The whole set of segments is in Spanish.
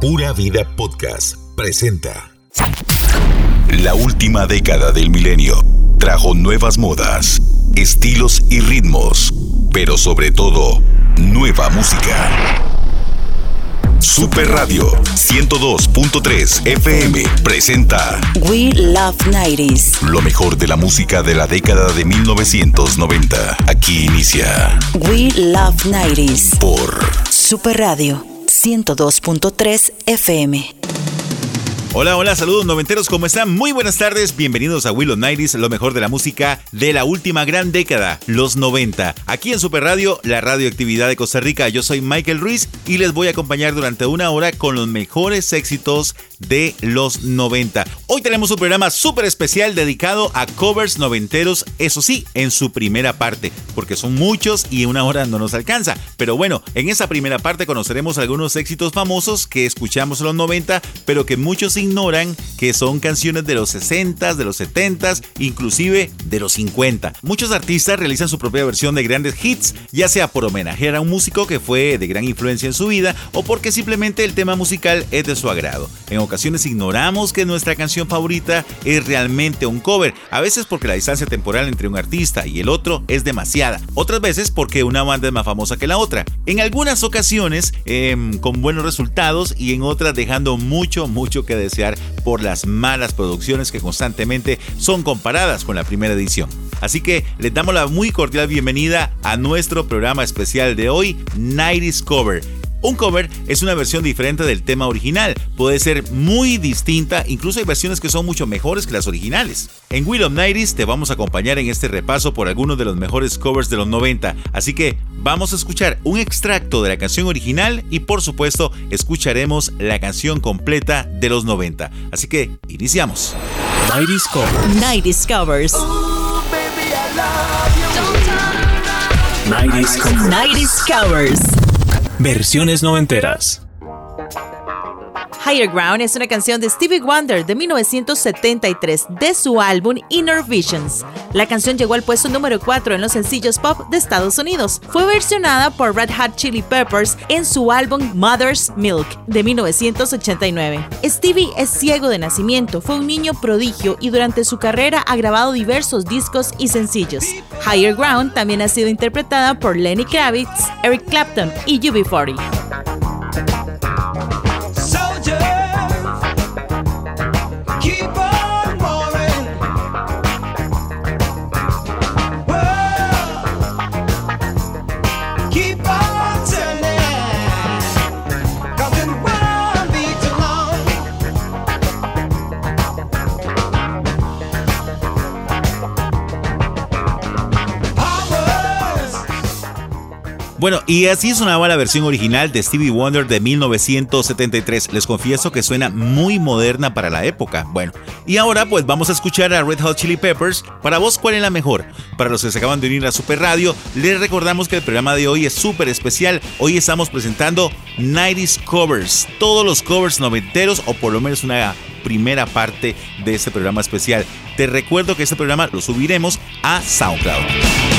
Pura Vida Podcast presenta. La última década del milenio trajo nuevas modas, estilos y ritmos, pero sobre todo, nueva música. Super Radio 102.3 FM presenta We Love 90s. Lo mejor de la música de la década de 1990. Aquí inicia We Love 90s. por Super Radio 102.3 FM. Hola, hola, saludos noventeros, ¿cómo están? Muy buenas tardes, bienvenidos a Willow Nighties, lo mejor de la música de la última gran década, los 90. Aquí en Super Radio, la radioactividad de Costa Rica, yo soy Michael Ruiz y les voy a acompañar durante una hora con los mejores éxitos de los 90. Hoy tenemos un programa súper especial dedicado a covers noventeros, eso sí, en su primera parte, porque son muchos y una hora no nos alcanza. Pero bueno, en esa primera parte conoceremos algunos éxitos famosos que escuchamos en los 90, pero que muchos ignoran que son canciones de los 60, de los 70, inclusive de los 50. Muchos artistas realizan su propia versión de grandes hits, ya sea por homenajear a un músico que fue de gran influencia en su vida o porque simplemente el tema musical es de su agrado. Ocasiones ignoramos que nuestra canción favorita es realmente un cover, a veces porque la distancia temporal entre un artista y el otro es demasiada, otras veces porque una banda es más famosa que la otra. En algunas ocasiones em, con buenos resultados y en otras dejando mucho, mucho que desear por las malas producciones que constantemente son comparadas con la primera edición. Así que les damos la muy cordial bienvenida a nuestro programa especial de hoy, 90 Cover. Un cover es una versión diferente del tema original, puede ser muy distinta, incluso hay versiones que son mucho mejores que las originales. En Will of Nighties te vamos a acompañar en este repaso por algunos de los mejores covers de los 90, así que vamos a escuchar un extracto de la canción original y por supuesto escucharemos la canción completa de los 90. Así que iniciamos. 90s Cover. 90s Covers. 90s Cover. 90s Covers. Versiones noventeras. Higher Ground es una canción de Stevie Wonder de 1973 de su álbum Inner Visions. La canción llegó al puesto número 4 en los sencillos pop de Estados Unidos. Fue versionada por Red Hot Chili Peppers en su álbum Mother's Milk de 1989. Stevie es ciego de nacimiento, fue un niño prodigio y durante su carrera ha grabado diversos discos y sencillos. Higher Ground también ha sido interpretada por Lenny Kravitz, Eric Clapton y UB40. Bueno, y así sonaba la versión original de Stevie Wonder de 1973. Les confieso que suena muy moderna para la época. Bueno, y ahora pues vamos a escuchar a Red Hot Chili Peppers. Para vos, ¿cuál es la mejor? Para los que se acaban de unir a Super Radio, les recordamos que el programa de hoy es súper especial. Hoy estamos presentando 90s Covers. Todos los covers noventeros o por lo menos una primera parte de este programa especial. Te recuerdo que este programa lo subiremos a SoundCloud.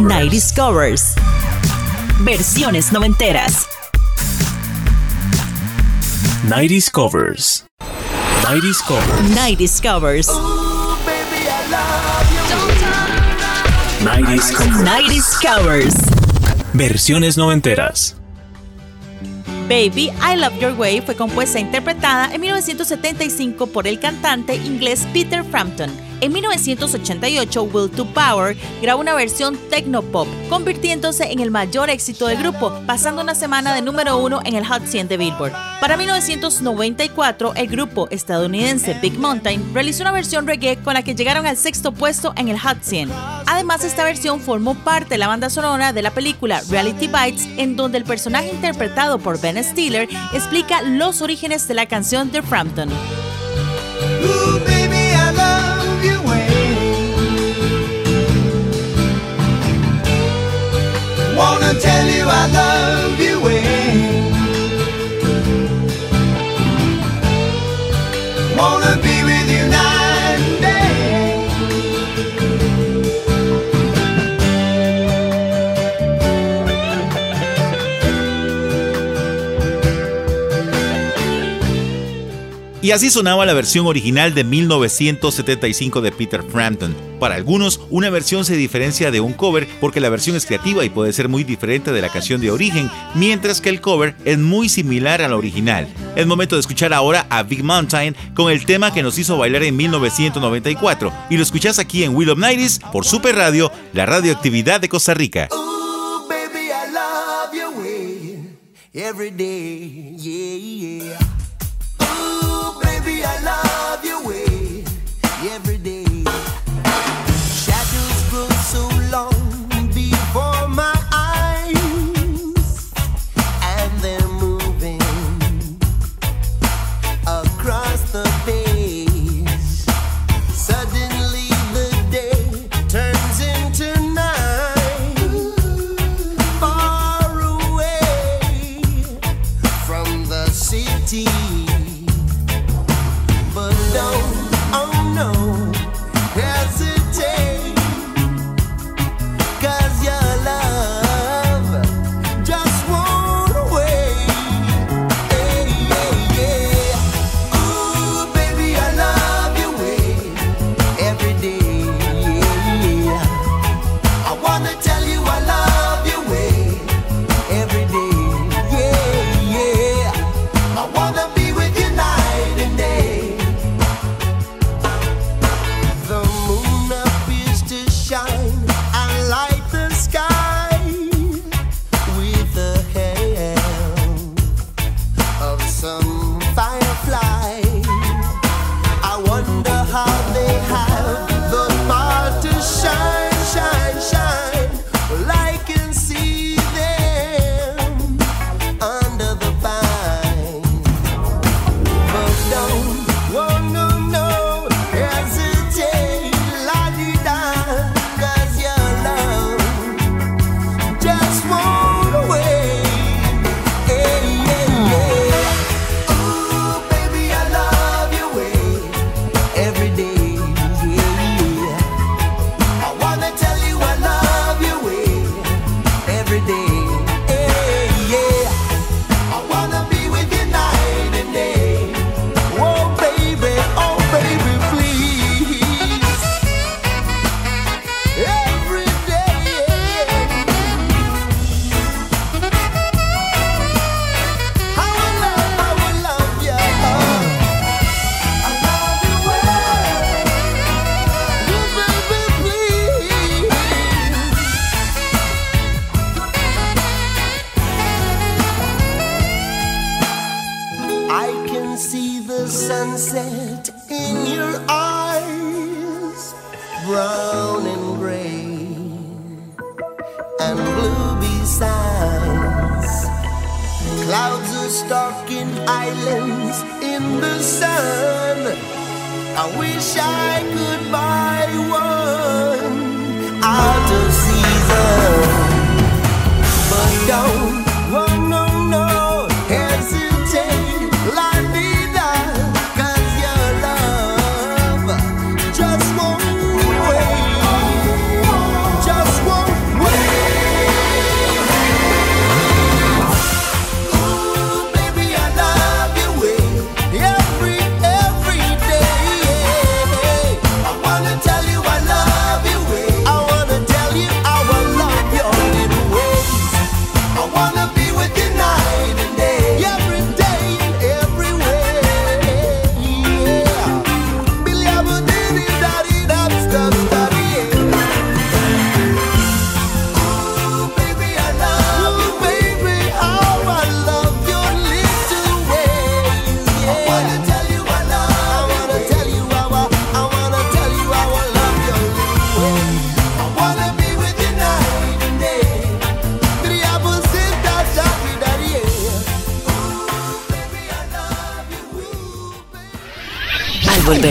90s Covers. 90s Covers. Versiones noventeras. 90s Covers. 90s Covers. 90s Covers. 90s Covers. 90s Covers. Versiones noventeras. Baby, I Love Your Way fue compuesta e interpretada en 1975 por el cantante inglés Peter Frampton. En 1988, Will to Power grabó una versión techno-pop, convirtiéndose en el mayor éxito del grupo, pasando una semana de número uno en el Hot 100 de Billboard. Para 1994, el grupo estadounidense Big Mountain realizó una versión reggae con la que llegaron al sexto puesto en el Hot 100. Además, esta versión formó parte de la banda sonora de la película Reality Bites, en donde el personaje interpretado por Ben Stiller explica los orígenes de la canción de Frampton. Tell you I love Y así sonaba la versión original de 1975 de Peter Frampton. Para algunos, una versión se diferencia de un cover porque la versión es creativa y puede ser muy diferente de la canción de origen, mientras que el cover es muy similar a la original. Es momento de escuchar ahora a Big Mountain con el tema que nos hizo bailar en 1994 y lo escuchás aquí en Will of Nighties por Super Radio, la radioactividad de Costa Rica. Ooh, baby, I love your way. Every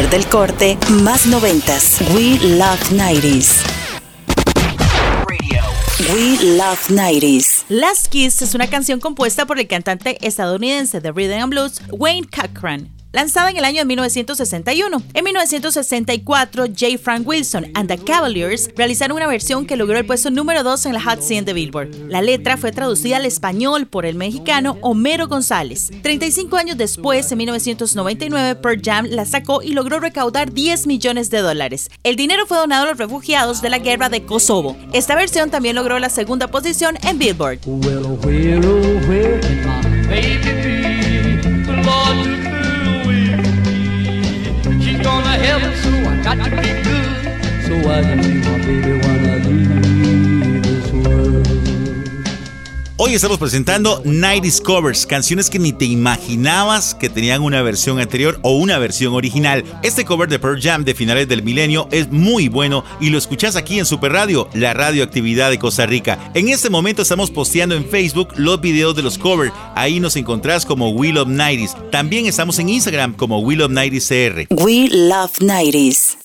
del corte, más noventas. We Love 90s. We Love 90s. Last Kiss es una canción compuesta por el cantante estadounidense de Rhythm and Blues, Wayne Cochran. Lanzada en el año de 1961. En 1964, J. Frank Wilson and the Cavaliers realizaron una versión que logró el puesto número 2 en la Hot 100 de Billboard. La letra fue traducida al español por el mexicano Homero González. 35 años después, en 1999, Pearl Jam la sacó y logró recaudar 10 millones de dólares. El dinero fue donado a los refugiados de la guerra de Kosovo. Esta versión también logró la segunda posición en Billboard. Oh, to heaven, so I got to be good. So I can see my baby Hoy estamos presentando 90s Covers, canciones que ni te imaginabas que tenían una versión anterior o una versión original. Este cover de Pearl Jam de finales del milenio es muy bueno y lo escuchás aquí en Super Radio, la radioactividad de Costa Rica. En este momento estamos posteando en Facebook los videos de los covers. Ahí nos encontrás como Will of 90s. También estamos en Instagram como Will of 90s CR. We Love 90s.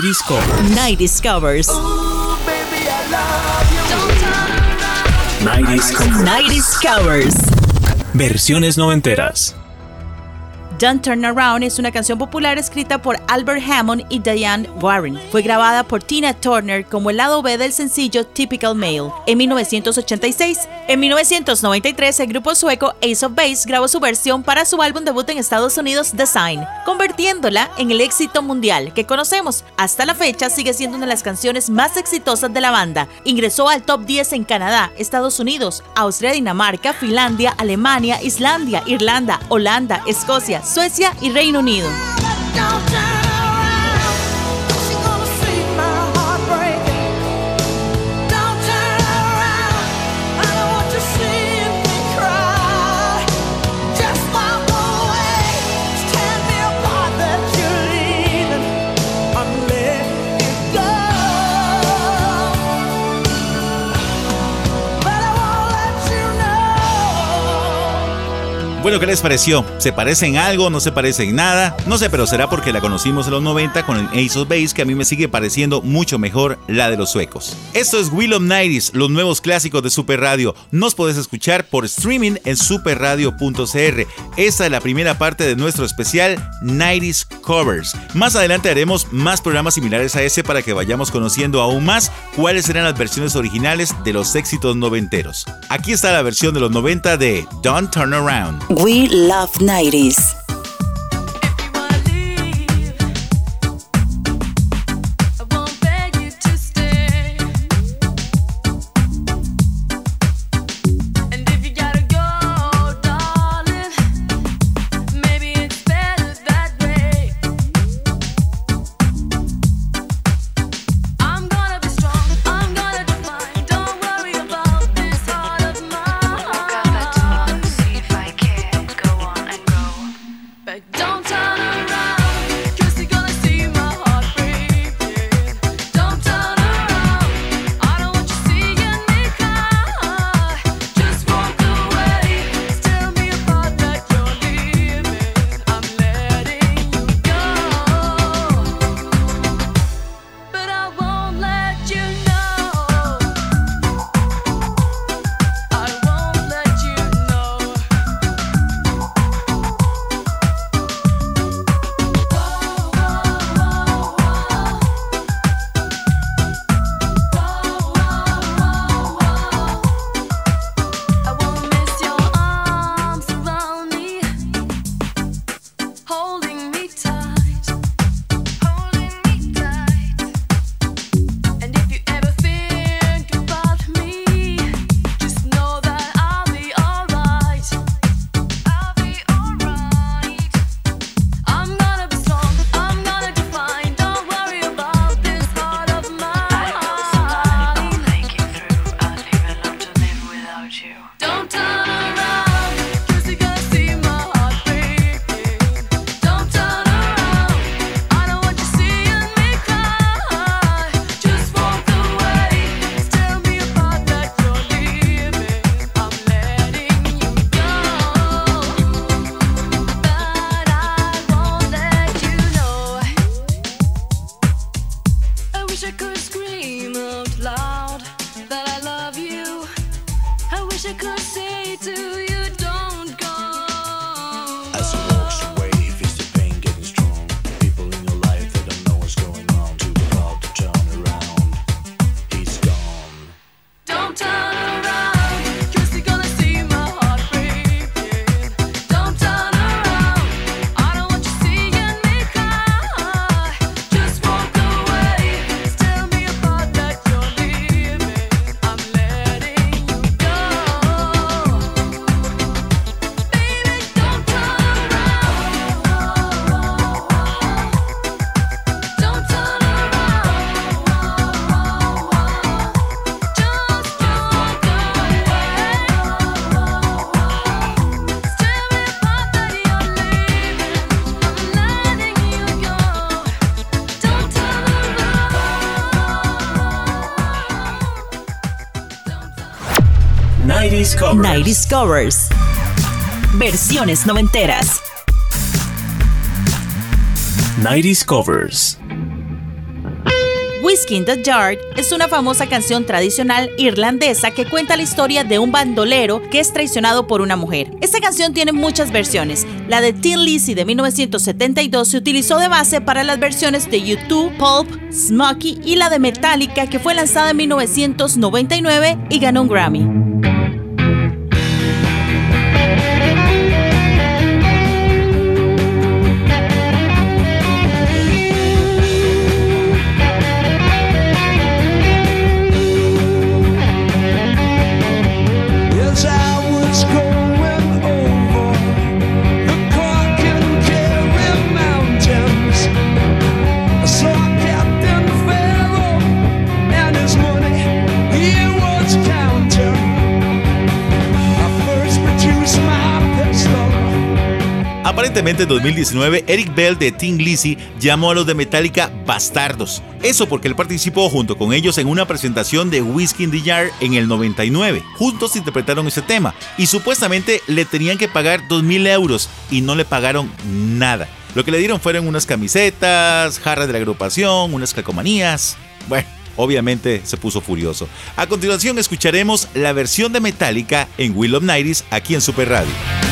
90s Covers. 90s Covers. Versiones noventeras. Don't Turn Around es una canción popular escrita por Albert Hammond y Diane Warren. Fue grabada por Tina Turner como el lado B del sencillo Typical Male en 1986. En 1993, el grupo sueco Ace of Base grabó su versión para su álbum debut en Estados Unidos, Design, convirtiéndola en el éxito mundial que conocemos. Hasta la fecha sigue siendo una de las canciones más exitosas de la banda. Ingresó al top 10 en Canadá, Estados Unidos, Austria, Dinamarca, Finlandia, Alemania, Islandia, Irlanda, Holanda, Escocia, Suecia y Reino Unido. Bueno, ¿qué les pareció? ¿Se parece en algo? ¿No se parece en nada? No sé, pero será porque la conocimos en los 90 con el Ace of Base que a mí me sigue pareciendo mucho mejor la de los suecos. Esto es Will of Nighties, los nuevos clásicos de Super Radio. Nos podés escuchar por streaming en superradio.cr. Esta es la primera parte de nuestro especial 90s Covers. Más adelante haremos más programas similares a ese para que vayamos conociendo aún más cuáles serán las versiones originales de los éxitos noventeros. Aquí está la versión de los 90 de Don't Turn Around. We love 90s. 90s Covers. Versiones noventeras. Nighties Covers. Whiskey in the Jar es una famosa canción tradicional irlandesa que cuenta la historia de un bandolero que es traicionado por una mujer. Esta canción tiene muchas versiones. La de Tin Lizzy de 1972 se utilizó de base para las versiones de U2, Pulp, Smokey y la de Metallica que fue lanzada en 1999 y ganó un Grammy. Aparentemente en 2019, Eric Bell de Tin Lizzy llamó a los de Metallica bastardos. Eso porque él participó junto con ellos en una presentación de Whiskey in the Jar en el 99. Juntos interpretaron ese tema y supuestamente le tenían que pagar 2.000 euros y no le pagaron nada. Lo que le dieron fueron unas camisetas, jarras de la agrupación, unas calcomanías. Bueno, obviamente se puso furioso. A continuación escucharemos la versión de Metallica en Will of Nighties aquí en Super Radio.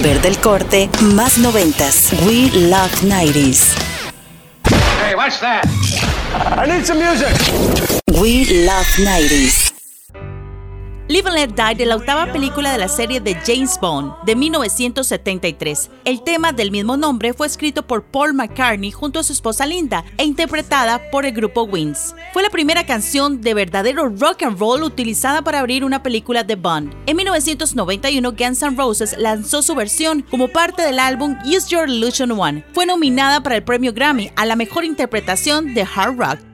Volver del corte, más noventas. We Love 90s. Hey, what's that? I need some music. We Love 90s. Live and Let Die de la octava película de la serie de James Bond de 1973. El tema del mismo nombre fue escrito por Paul McCartney junto a su esposa Linda e interpretada por el grupo Wings. Fue la primera canción de verdadero rock and roll utilizada para abrir una película de Bond. En 1991 Guns N' Roses lanzó su versión como parte del álbum Use Your Illusion One. Fue nominada para el premio Grammy a la mejor interpretación de hard rock.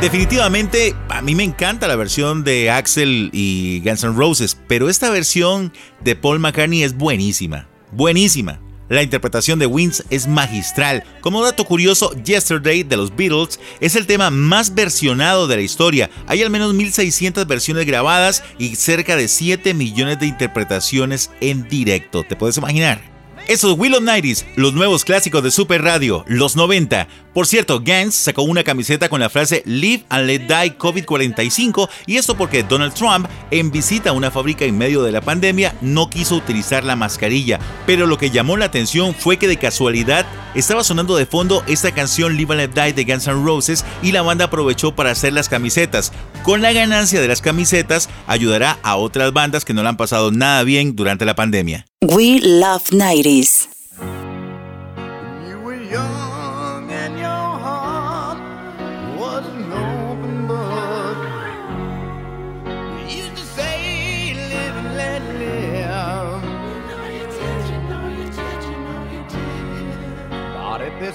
Definitivamente, a mí me encanta la versión de Axel y Guns N' Roses, pero esta versión de Paul McCartney es buenísima, buenísima. La interpretación de Wings es magistral. Como dato curioso, Yesterday de los Beatles es el tema más versionado de la historia. Hay al menos 1600 versiones grabadas y cerca de 7 millones de interpretaciones en directo. ¿Te puedes imaginar? Esos Will of Nighties, los nuevos clásicos de Super Radio, los 90. Por cierto, Gans sacó una camiseta con la frase Live and Let Die COVID-45 y esto porque Donald Trump, en visita a una fábrica en medio de la pandemia, no quiso utilizar la mascarilla. Pero lo que llamó la atención fue que de casualidad estaba sonando de fondo esta canción Live and Let Die de Guns N' Roses y la banda aprovechó para hacer las camisetas. Con la ganancia de las camisetas ayudará a otras bandas que no la han pasado nada bien durante la pandemia. We Love 90s.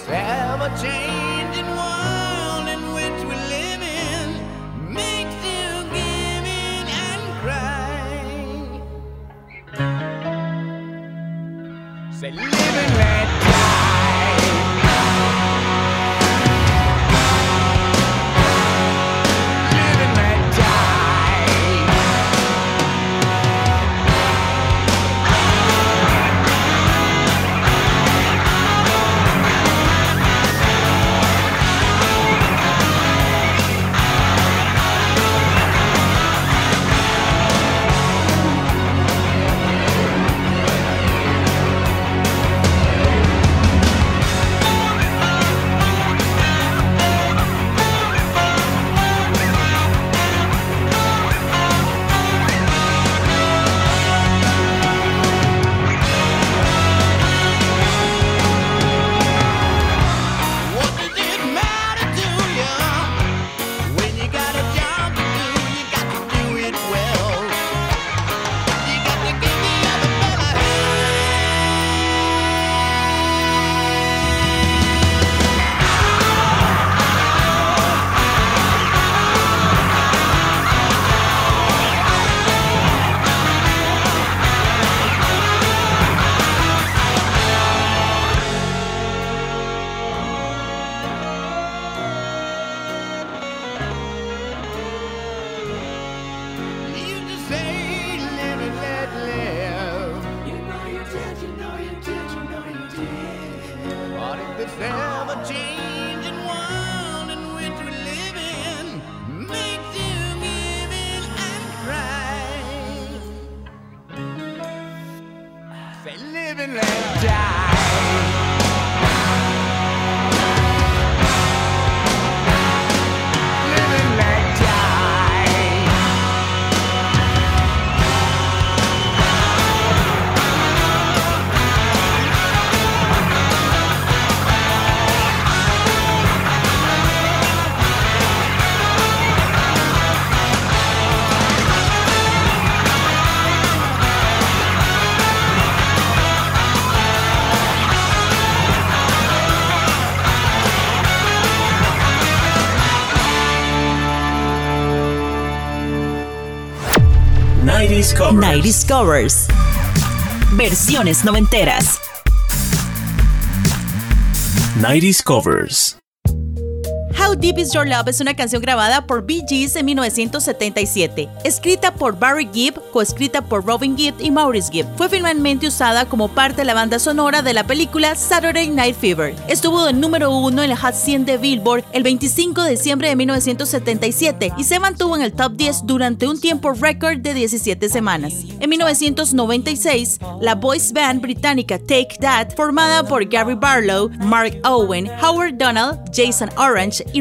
This ever-changing world in which we live in. Makes you give in and cry, say covers. 90s Covers. Versiones noventeras. 90s covers. How Deep Is Your Love es una canción grabada por Bee Gees en 1977, escrita por Barry Gibb, coescrita por Robin Gibb y Maurice Gibb. Fue finalmente usada como parte de la banda sonora de la película Saturday Night Fever. Estuvo de número uno en la Hot 100 de Billboard el 25 de diciembre de 1977 y se mantuvo en el top 10 durante un tiempo récord de 17 semanas. En 1996, la boys band británica Take That, formada por Gary Barlow, Mark Owen, Howard Donald, Jason Orange y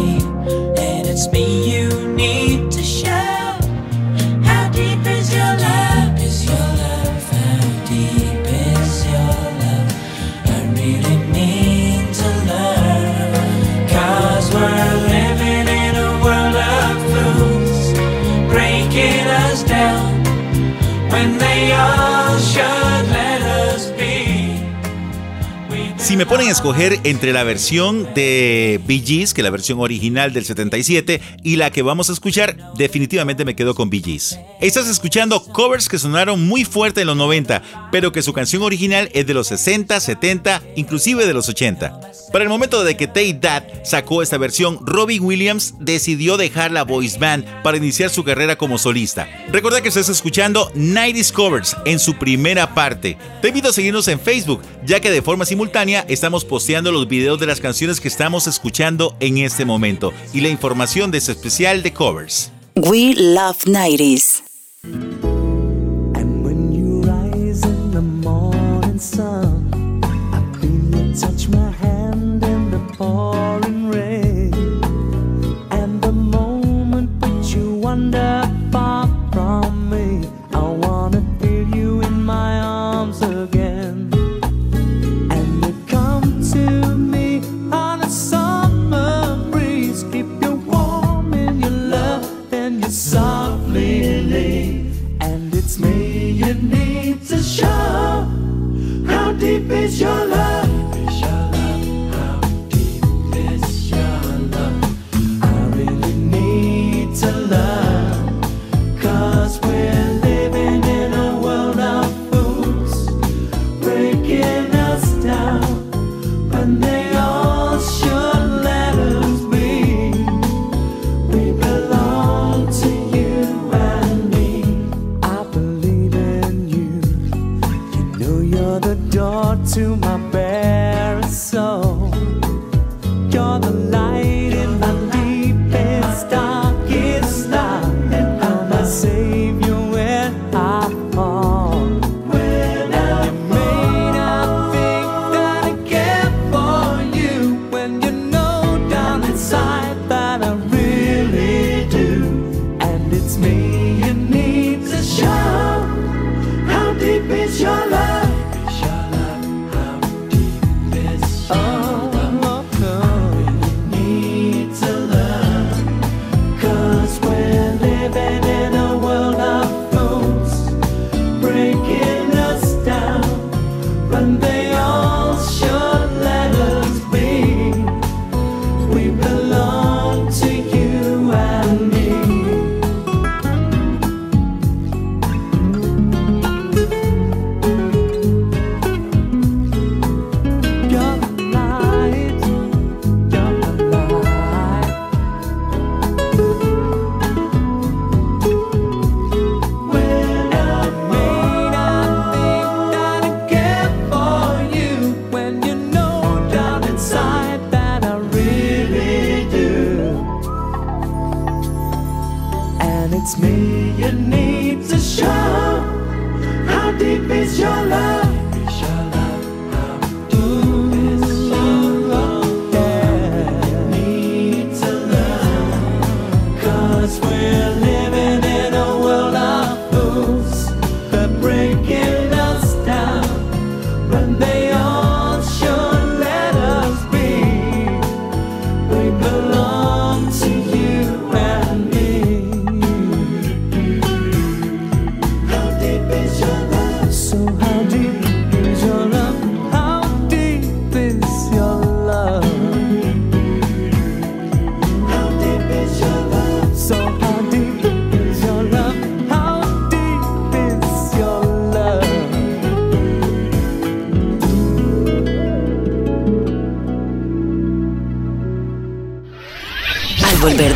me ponen a escoger entre la versión de Bee Gees, que es la versión original del 77, y la que vamos a escuchar, definitivamente me quedo con Bee Gees. Estás escuchando covers que sonaron muy fuerte en los 90, pero que su canción original es de los 60, 70, inclusive de los 80. Para el momento de que Take That sacó esta versión, Robin Williams decidió dejar la voice band para iniciar su carrera como solista. Recuerda que estás escuchando 90s Covers en su primera parte. Te invito a seguirnos en Facebook, ya que de forma simultánea estamos posteando los videos de las canciones que estamos escuchando en este momento y la información de este especial de covers. We love 90s.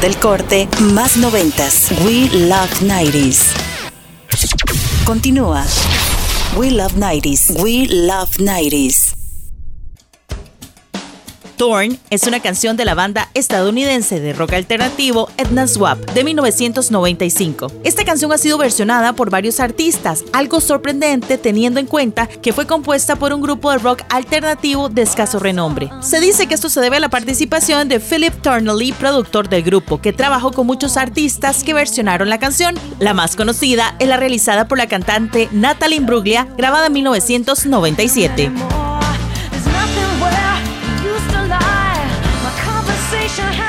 Del corte, más noventas. We Love 90s. Continúa. We Love 90s. We Love 90s. Torn es una canción de la banda estadounidense de rock alternativo Edna Swap de 1995. Esta canción ha sido versionada por varios artistas, algo sorprendente teniendo en cuenta que fue compuesta por un grupo de rock alternativo de escaso renombre. Se dice que esto se debe a la participación de Philip Turnley, productor del grupo, que trabajó con muchos artistas que versionaron la canción. La más conocida es la realizada por la cantante Natalie Imbruglia, grabada en 1997. sure how.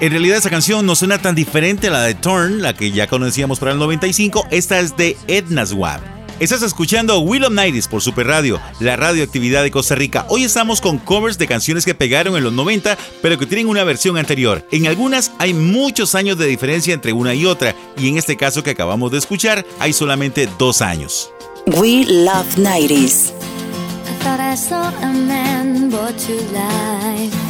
En realidad esa canción no suena tan diferente a la de Torn, la que ya conocíamos para el 95. Esta es de Edna Swab. Estás escuchando Will of Nights por Super Radio, la radioactividad de Costa Rica. Hoy estamos con covers de canciones que pegaron en los 90, pero que tienen una versión anterior. En algunas hay muchos años de diferencia entre una y otra, y en este caso que acabamos de escuchar, hay solamente dos años. We Love 90s. I thought I saw a man brought to life.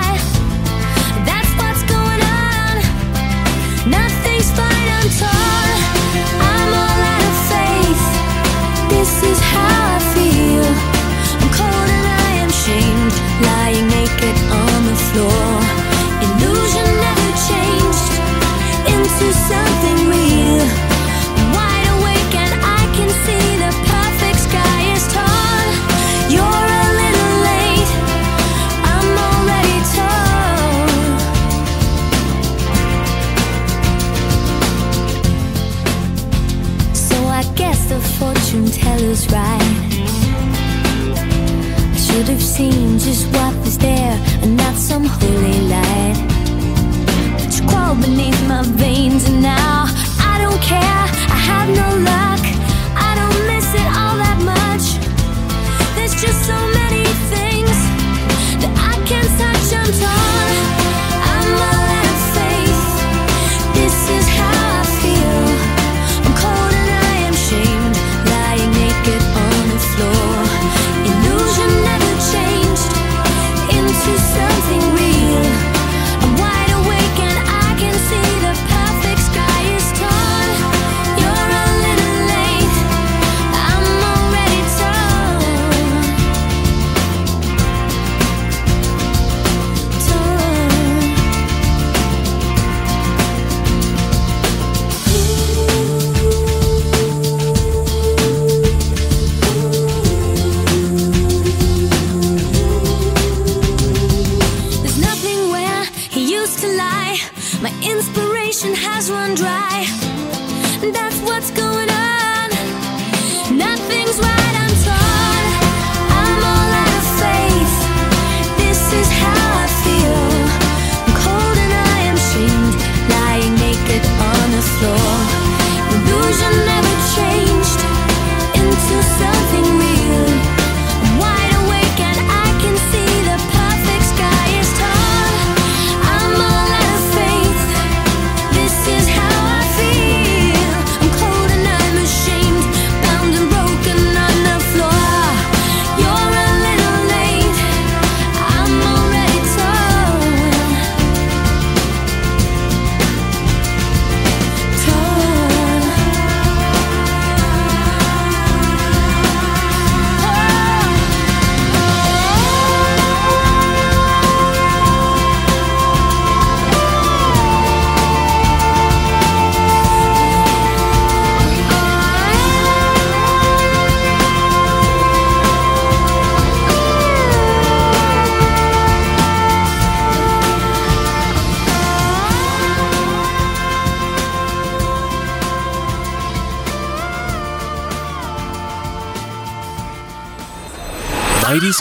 Seen just what is there and not some holy light. But you crawl beneath my veins and now I don't care. I have no luck.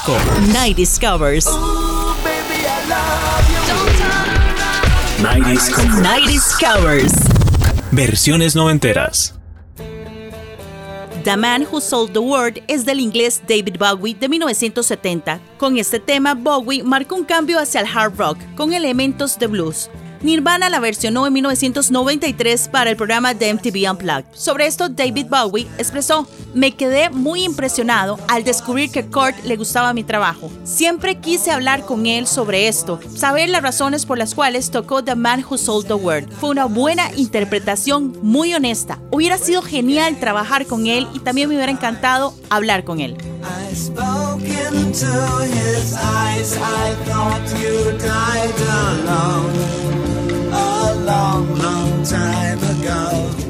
Night Discovers. Night Discovers. Night Discovers. Versiones noventeras. The Man Who Sold the World es del inglés David Bowie de 1970. Con este tema, Bowie marcó un cambio hacia el hard rock, con elementos de blues. Nirvana la versionó en 1993 para el programa de MTV Unplugged. Sobre esto, David Bowie expresó, me quedé muy impresionado al descubrir que Kurt le gustaba mi trabajo. Siempre quise hablar con él sobre esto, saber las razones por las cuales tocó The Man Who Sold the World. Fue una buena interpretación, muy honesta. Hubiera sido genial trabajar con él y también me hubiera encantado hablar con él. Long, long time ago.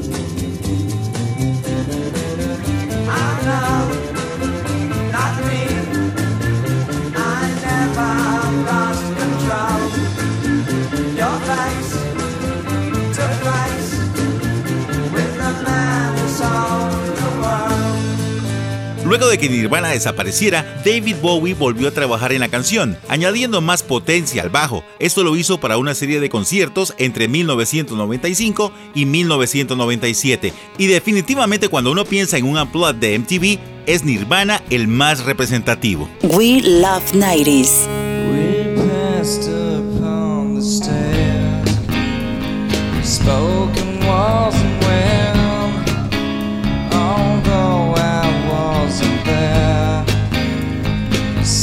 Luego de que Nirvana desapareciera, David Bowie volvió a trabajar en la canción, añadiendo más potencia al bajo. Esto lo hizo para una serie de conciertos entre 1995 y 1997. Y definitivamente cuando uno piensa en un unplugged de MTV, es Nirvana el más representativo. We love 90s. We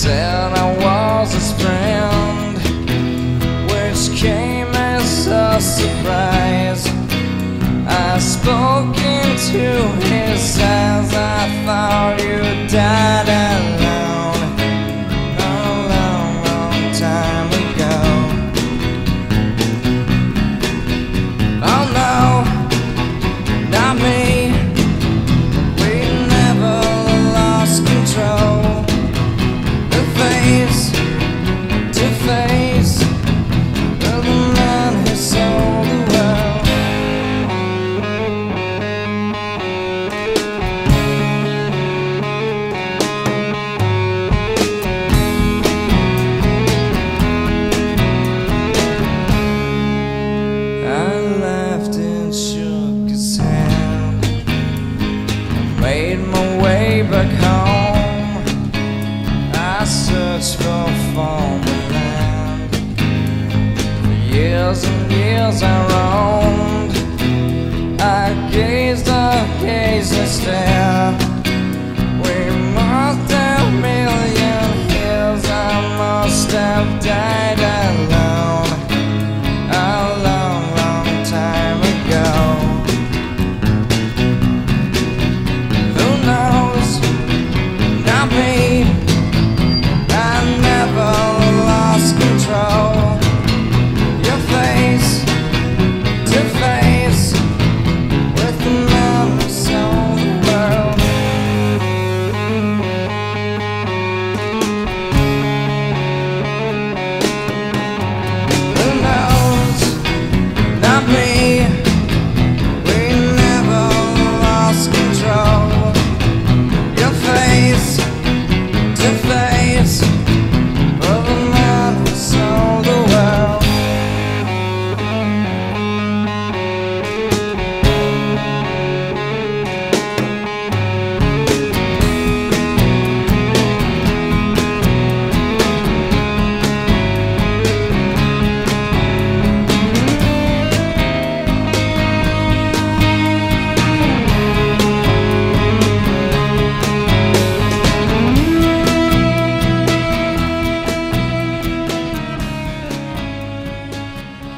Said I was his friend, which came as a surprise. I spoke into his eyes. I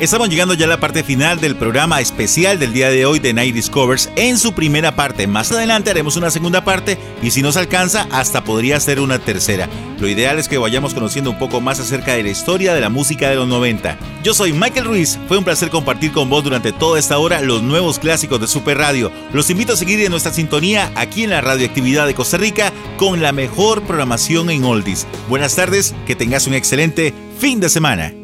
Estamos llegando ya a la parte final del programa especial del día de hoy de Night Discovers en su primera parte. Más adelante haremos una segunda parte y si nos alcanza hasta podría ser una tercera. Lo ideal es que vayamos conociendo un poco más acerca de la historia de la música de los 90. Yo soy Michael Ruiz, fue un placer compartir con vos durante toda esta hora los nuevos clásicos de Super Radio. Los invito a seguir en nuestra sintonía aquí en la radioactividad de Costa Rica con la mejor programación en oldies. Buenas tardes, que tengas un excelente fin de semana.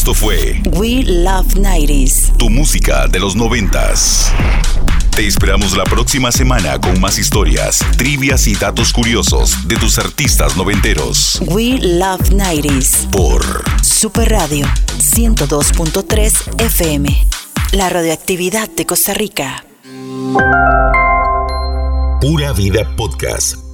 Esto fue We Love 90s. Tu música de los noventas. Te esperamos la próxima semana con más historias, trivias y datos curiosos de tus artistas noventeros. We Love 90s. Por Super Radio 102.3 FM. La radioactividad de Costa Rica. Pura Vida Podcast.